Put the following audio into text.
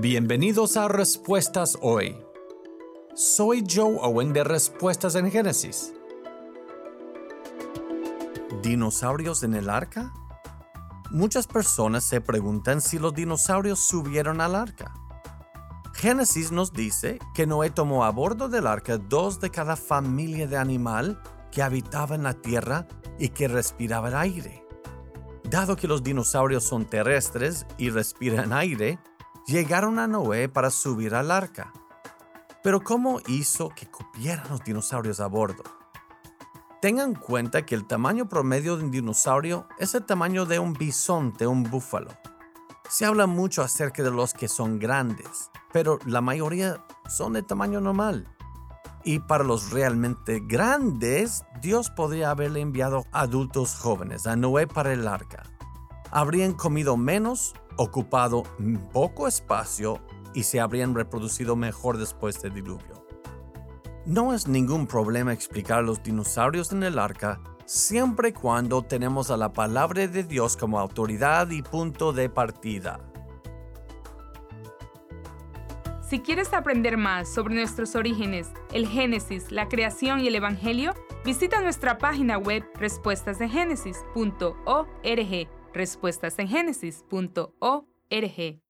Bienvenidos a Respuestas Hoy. Soy Joe Owen de Respuestas en Génesis. ¿Dinosaurios en el arca? Muchas personas se preguntan si los dinosaurios subieron al arca. Génesis nos dice que Noé tomó a bordo del arca dos de cada familia de animal que habitaba en la tierra y que respiraba el aire. Dado que los dinosaurios son terrestres y respiran aire, llegaron a Noé para subir al arca. Pero ¿cómo hizo que cupieran los dinosaurios a bordo? Tengan en cuenta que el tamaño promedio de un dinosaurio es el tamaño de un bisonte un búfalo. Se habla mucho acerca de los que son grandes, pero la mayoría son de tamaño normal. Y para los realmente grandes, Dios podría haberle enviado adultos jóvenes a Noé para el arca. Habrían comido menos ocupado poco espacio y se habrían reproducido mejor después del diluvio. No es ningún problema explicar los dinosaurios en el arca siempre y cuando tenemos a la palabra de Dios como autoridad y punto de partida. Si quieres aprender más sobre nuestros orígenes, el Génesis, la creación y el Evangelio, visita nuestra página web respuestasdegénesis.org respuestasengenesis.org.